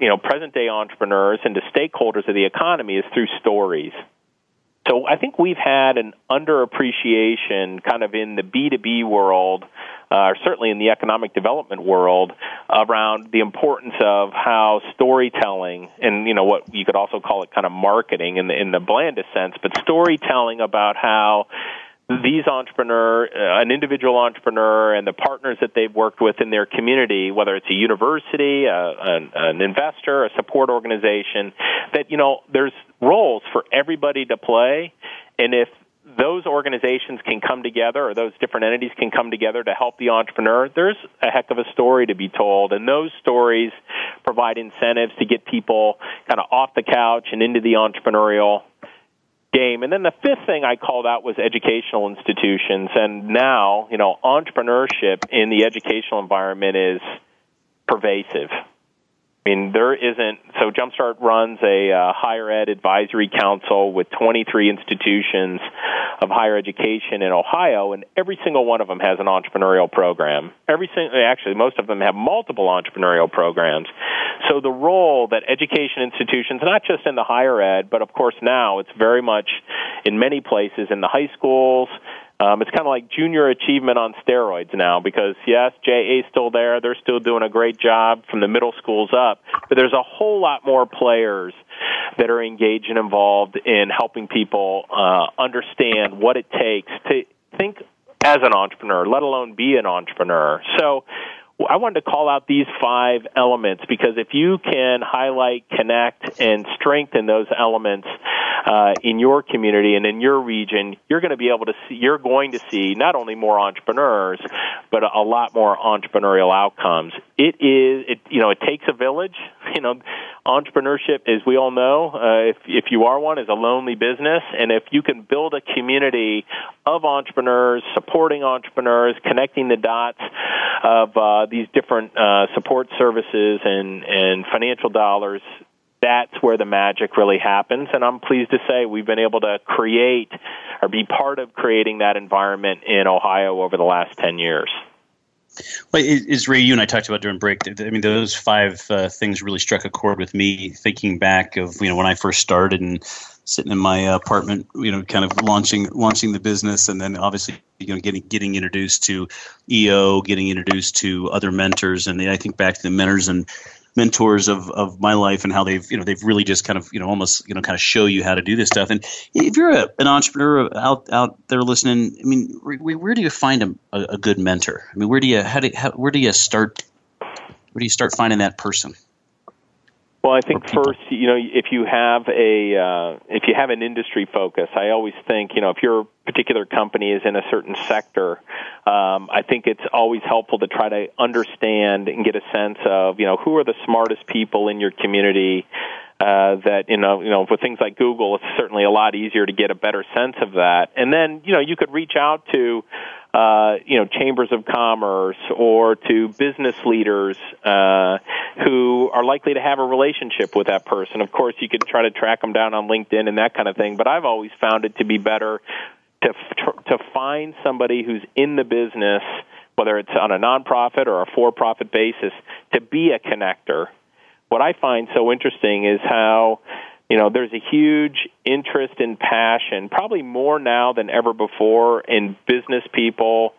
F: you know present day entrepreneurs and to stakeholders of the economy is through stories. So I think we've had an underappreciation kind of in the B2B world, uh, certainly in the economic development world, around the importance of how storytelling and, you know, what you could also call it kind of marketing in the, in the blandest sense, but storytelling about how these entrepreneur, uh, an individual entrepreneur, and the partners that they've worked with in their community, whether it's a university, a, an, an investor, a support organization, that you know there's roles for everybody to play, and if those organizations can come together or those different entities can come together to help the entrepreneur, there's a heck of a story to be told. And those stories provide incentives to get people kind of off the couch and into the entrepreneurial game. And then the fifth thing I called out was educational institutions. And now, you know, entrepreneurship in the educational environment is pervasive. I mean, there isn't. So, Jumpstart runs a uh, higher ed advisory council with 23 institutions of higher education in Ohio, and every single one of them has an entrepreneurial program. Every single, actually, most of them have multiple entrepreneurial programs. So, the role that education institutions, not just in the higher ed, but of course now it's very much in many places in the high schools, Um, it's kind of like junior achievement on steroids now because yes, JA is still there. They're still doing a great job from the middle schools up, but there's a whole lot more players that are engaged and involved in helping people uh, understand what it takes to think as an entrepreneur, let alone be an entrepreneur. So I wanted to call out these five elements because if you can highlight, connect, and strengthen those elements uh, in your community and in your region, you're going to be able to see, you're going to see not only more entrepreneurs, but a lot more entrepreneurial outcomes. It is, it, you know, it takes a village. You know, entrepreneurship, as we all know, uh, if, if you are one, is a lonely business. And if you can build a community of entrepreneurs, supporting entrepreneurs, connecting the dots of uh, these different uh, support services and, and financial dollars, that's where the magic really happens. And I'm pleased to say we've been able to create or be part of creating that environment in Ohio over the last 10 years.
B: Well, is Ray, you and I talked about during break. I mean, those five uh, things really struck a chord with me. Thinking back of you know when I first started and sitting in my apartment, you know, kind of launching launching the business, and then obviously you know getting getting introduced to EO, getting introduced to other mentors, and I think back to the mentors and mentors of, of my life and how they've you know they've really just kind of you know almost you know kind of show you how to do this stuff. And if you're a, an entrepreneur out out there listening, I mean, where, where do you find a, a, good mentor? I mean, where do you how do how, where do you start? Where do you start finding that person?
F: Well, I think first, you know, if you have a uh, if you have an industry focus, I always think, you know, if your particular company is in a certain sector, um, I think it's always helpful to try to understand and get a sense of, you know, who are the smartest people in your community. Uh, that you know, you know, for things like Google, it's certainly a lot easier to get a better sense of that. And then, you know, you could reach out to uh, you know, chambers of commerce or to business leaders uh, who are likely to have a relationship with that person. Of course, you could try to track them down on LinkedIn and that kind of thing, but I've always found it to be better to to find somebody who's in the business, whether it's on a nonprofit or a for-profit basis, to be a connector. What I find so interesting is how you know, there's a huge interest and passion, probably more now than ever before, in business people.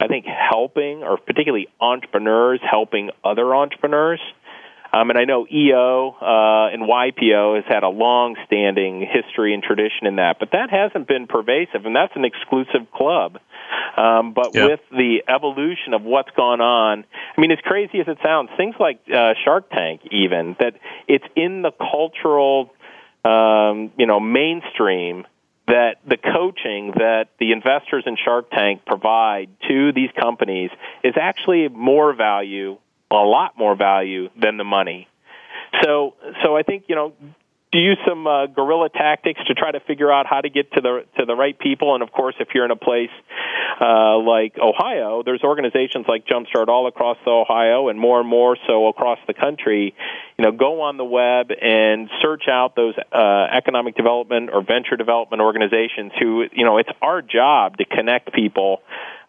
F: I think helping, or particularly entrepreneurs, helping other entrepreneurs. Um, and I know EO uh, and YPO has had a long-standing history and tradition in that, but that hasn't been pervasive, and that's an exclusive club. Um, but with the evolution of what's gone on, I mean, as crazy as it sounds, things like uh, Shark Tank, even that it's in the cultural um, you know, mainstream that the coaching that the investors in Shark Tank provide to these companies is actually more value, a lot more value than the money. So, so I think you know to use some uh, guerrilla tactics to try to figure out how to get to the to the right people. And of course, if you're in a place uh, like Ohio, there's organizations like Jumpstart all across Ohio, and more and more so across the country. You know, go on the web and search out those uh, economic development or venture development organizations who, you know, it's our job to connect people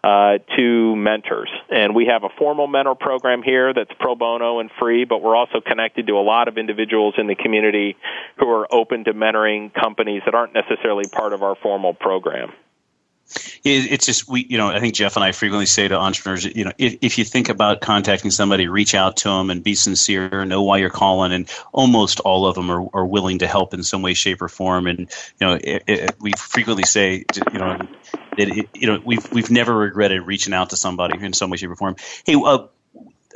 F: uh, to mentors. And we have a formal mentor program here that's pro bono and free, but we're also connected to a lot of individuals in the community who are open to mentoring companies that aren't necessarily part of our formal program.
B: It's just we, you know, I think Jeff and I frequently say to entrepreneurs, you know, if, if you think about contacting somebody, reach out to them and be sincere, know why you're calling, and almost all of them are, are willing to help in some way, shape, or form. And you know, it, it, we frequently say, you know, it, you know we've we've never regretted reaching out to somebody in some way, shape, or form. Hey, uh,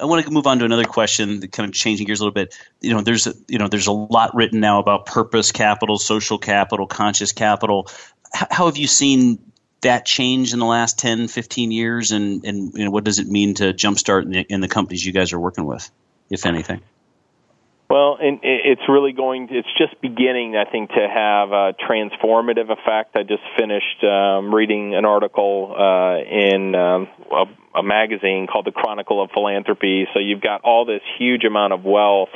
B: I want to move on to another question, kind of changing gears a little bit. You know, there's a, you know there's a lot written now about purpose capital, social capital, conscious capital. H- how have you seen that change in the last 10, 15 years, and and you know, what does it mean to jumpstart in the, in the companies you guys are working with, if anything?
F: Well, and it's really going. It's just beginning, I think, to have a transformative effect. I just finished um, reading an article uh, in um, a, a magazine called the Chronicle of Philanthropy. So you've got all this huge amount of wealth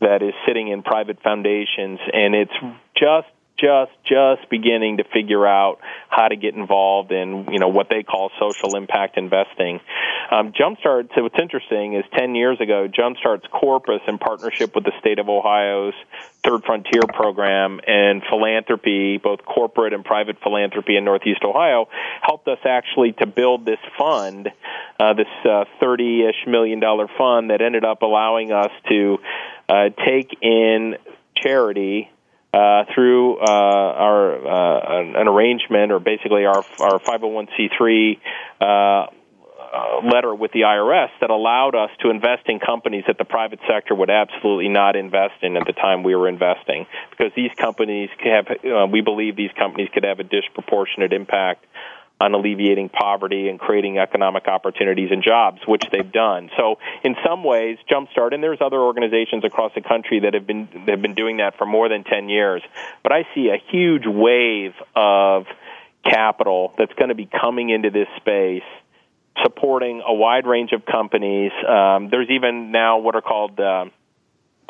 F: that is sitting in private foundations, and it's just just just beginning to figure out how to get involved in you know what they call social impact investing. Um, Jumpstart. So what's interesting is 10 years ago, Jumpstart's corpus in partnership with the state of Ohio's Third Frontier program and philanthropy, both corporate and private philanthropy in Northeast Ohio, helped us actually to build this fund, uh, this 30-ish uh, million dollar fund that ended up allowing us to uh, take in charity uh, through uh, our uh, an, an, arrangement, or basically our our 501c3 uh, uh, letter with the IRS that allowed us to invest in companies that the private sector would absolutely not invest in at the time we were investing, because these companies have, uh, we believe these companies could have a disproportionate impact on alleviating poverty and creating economic opportunities and jobs, which they've done. So, in some ways, Jumpstart, and there's other organizations across the country that have been that have been doing that for more than 10 years. But I see a huge wave of capital that's going to be coming into this space supporting a wide range of companies. Um, there's even now what are called uh,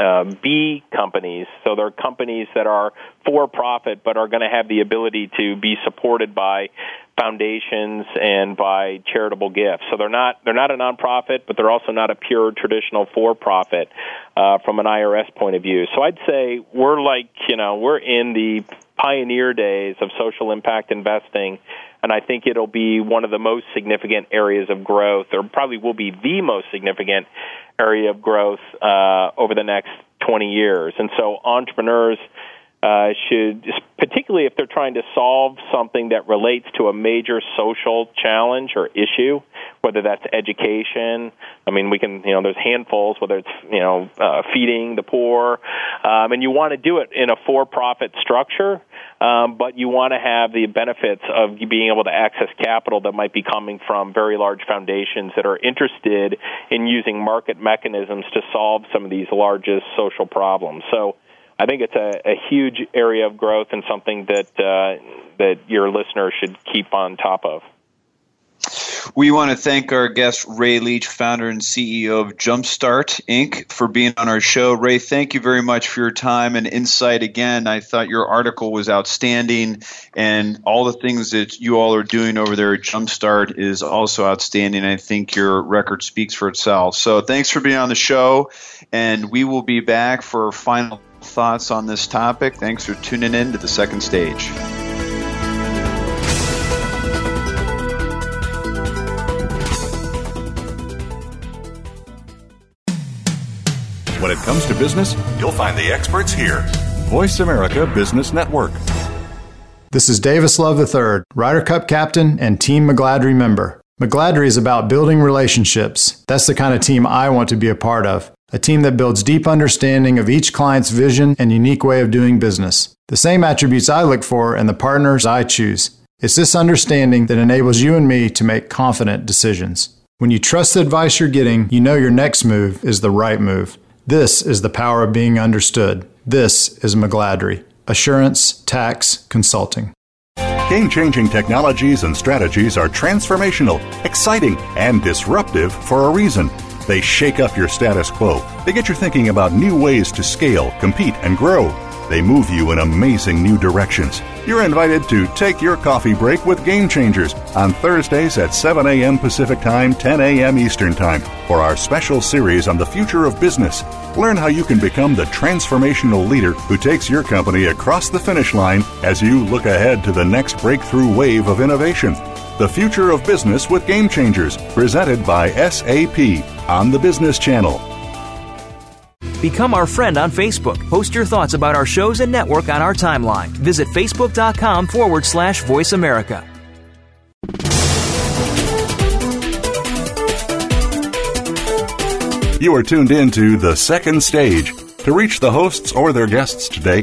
F: uh, B companies. So they're companies that are for profit but are going to have the ability to be supported by foundations and by charitable gifts. So they're not they're not a nonprofit, but they're also not a pure traditional for profit uh, from an IRS point of view. So I'd say we're like you know we're in the pioneer days of social impact investing. And I think it'll be one of the most significant areas of growth, or probably will be the most significant area of growth uh, over the next 20 years. And so entrepreneurs uh, should, particularly if they're trying to solve something that relates to a major social challenge or issue, whether that's education. I mean, we can, you know, there's handfuls, whether it's, you know, uh, feeding the poor, um, and you want to do it in a for-profit structure, um, but you want to have the benefits of being able to access capital that might be coming from very large foundations that are interested in using market mechanisms to solve some of these largest social problems. So I think it's a, a huge area of growth and something that uh, that your listeners should keep on top of.
C: We want to thank our guest, Ray Leach, founder and CEO of Jumpstart Inc., for being on our show. Ray, thank you very much for your time and insight. Again, I thought your article was outstanding, and all the things that you all are doing over there at Jumpstart is also outstanding. I think your record speaks for itself. So thanks for being on the show, and we will be back for final thoughts on this topic. Thanks for tuning in to the second stage.
A: When it comes to business, you'll find the experts here. Voice America Business Network.
D: This is Davis Love III, Ryder Cup captain and Team McGladrey member. McGladrey is about building relationships. That's the kind of team I want to be a part of a team that builds deep understanding of each client's vision and unique way of doing business. The same attributes I look for in the partners I choose. It's this understanding that enables you and me to make confident decisions. When you trust the advice you're getting, you know your next move is the right move. This is the power of being understood. This is McGladrey. Assurance Tax Consulting.
A: Game changing technologies and strategies are transformational, exciting, and disruptive for a reason. They shake up your status quo. They get you thinking about new ways to scale, compete, and grow. They move you in amazing new directions. You're invited to take your coffee break with Game Changers on Thursdays at 7 a.m. Pacific Time, 10 a.m. Eastern Time for our special series on the future of business. Learn how you can become the transformational leader who takes your company across the finish line as you look ahead to the next breakthrough wave of innovation. The Future of Business with Game Changers, presented by SAP on the Business Channel.
H: Become our friend on Facebook. Post your thoughts about our shows and network on our timeline. Visit facebook.com forward slash voice America.
A: You are tuned in to The Second Stage to reach the hosts or their guests today,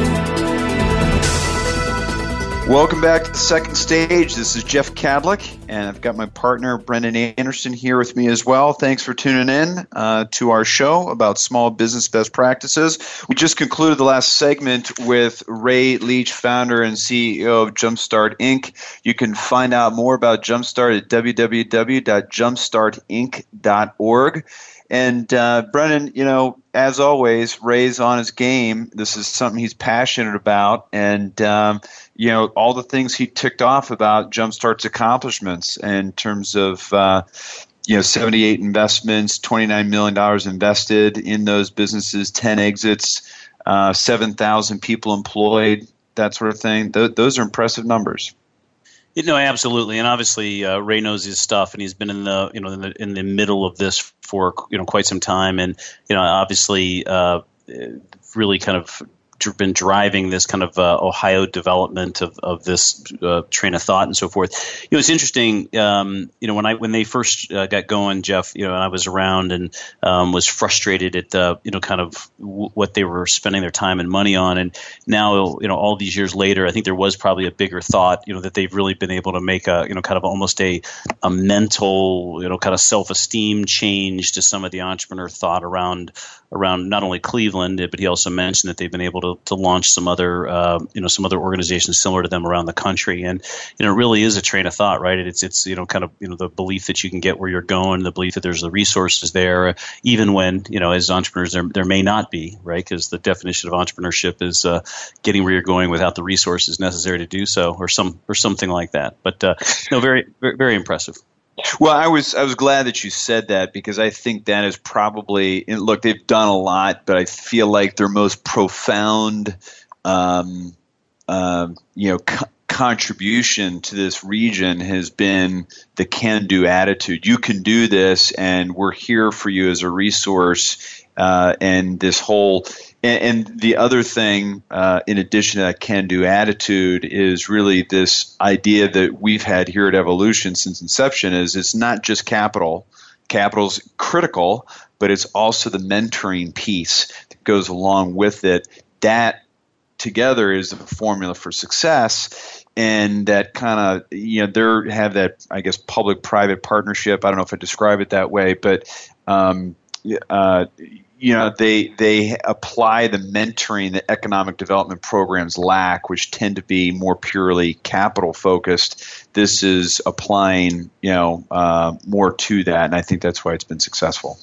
C: Welcome back to the second stage. This is Jeff Kadlic, and I've got my partner Brendan Anderson here with me as well. Thanks for tuning in uh, to our show about small business best practices. We just concluded the last segment with Ray Leach, founder and CEO of Jumpstart Inc. You can find out more about Jumpstart at www.jumpstartinc.org. And uh, Brendan, you know, as always, Ray's on his game. This is something he's passionate about, and um, you know all the things he ticked off about Jumpstart's accomplishments in terms of. Uh, you know, 78 investments, $29 million invested in those businesses, 10 exits, uh, 7,000 people employed, that sort of thing. Th- those are impressive numbers.
B: You know, absolutely, and obviously uh, Ray knows his stuff, and he's been in the you know in the, in the middle of this for you know quite some time, and you know obviously uh, really kind of been driving this kind of uh, Ohio development of, of this uh, train of thought and so forth. You know, it's interesting. Um, you know, when I when they first uh, got going, Jeff, you know, and I was around and um, was frustrated at the you know kind of w- what they were spending their time and money on, and now you know all these years later, I think there was probably a bigger thought. You know, that they've really been able to make a you know kind of almost a a mental you know kind of self esteem change to some of the entrepreneur thought around around not only Cleveland, but he also mentioned that they've been able to, to launch some other uh, you know some other organizations similar to them around the country, and you know it really is a train of thought, right? It's it's you know kind of you know the belief that you can get where you're going, the belief that there's the resources there, even when you know as entrepreneurs there there may not be, right? Because the definition of entrepreneurship is uh, getting where you're going without the resources necessary to do so, or some or something like that. But uh, no, very very, very impressive.
C: Well, I was I was glad that you said that because I think that is probably look they've done a lot, but I feel like their most profound, um, um, you know, co- contribution to this region has been the can-do attitude. You can do this, and we're here for you as a resource. Uh, and this whole and, and the other thing, uh, in addition to that can do attitude, is really this idea that we've had here at Evolution since inception is it's not just capital. Capital's critical, but it's also the mentoring piece that goes along with it. That together is the formula for success and that kind of you know they have that I guess public private partnership. I don't know if I describe it that way, but um, uh, you know they they apply the mentoring that economic development programs lack, which tend to be more purely capital focused. This is applying you know uh, more to that, and I think that's why it's been successful.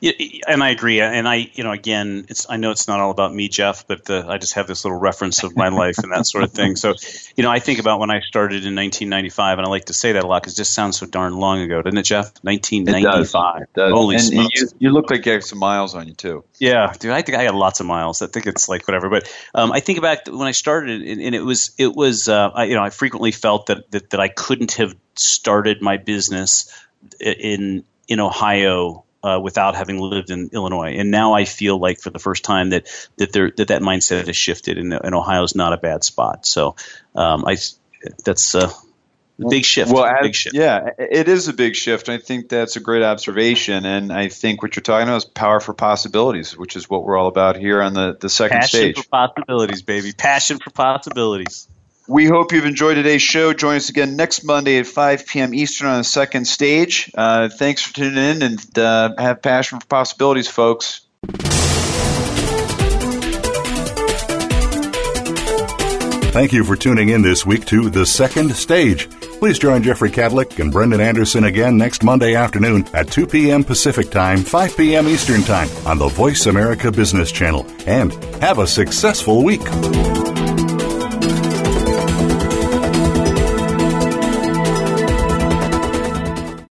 B: Yeah, and I agree. And I, you know, again, it's I know it's not all about me, Jeff, but the, I just have this little reference of my life and that sort of thing. So, you know, I think about when I started in 1995, and I like to say that a lot because it just sounds so darn long ago, doesn't it, Jeff? 1995.
C: It does. Holy and, smokes! And you, you, look like you have some miles on you too.
B: Yeah, dude. I think I got lots of miles. I think it's like whatever. But um, I think about when I started, and, and it was it was uh, I, you know I frequently felt that, that that I couldn't have started my business in in Ohio uh, without having lived in Illinois. And now I feel like for the first time that that there that that mindset has shifted, and, and Ohio is not a bad spot. So um, I that's a big shift.
C: Well,
B: big shift.
C: yeah, it is a big shift. I think that's a great observation, and I think what you're talking about is power for possibilities, which is what we're all about here on the the second
B: Passion
C: stage.
B: Passion for possibilities, baby. Passion for possibilities.
C: We hope you've enjoyed today's show. Join us again next Monday at 5 p.m. Eastern on the second stage. Uh, thanks for tuning in and uh, have passion for possibilities, folks.
A: Thank you for tuning in this week to The Second Stage. Please join Jeffrey Kadlic and Brendan Anderson again next Monday afternoon at 2 p.m. Pacific Time, 5 p.m. Eastern Time on the Voice America Business Channel. And have a successful week.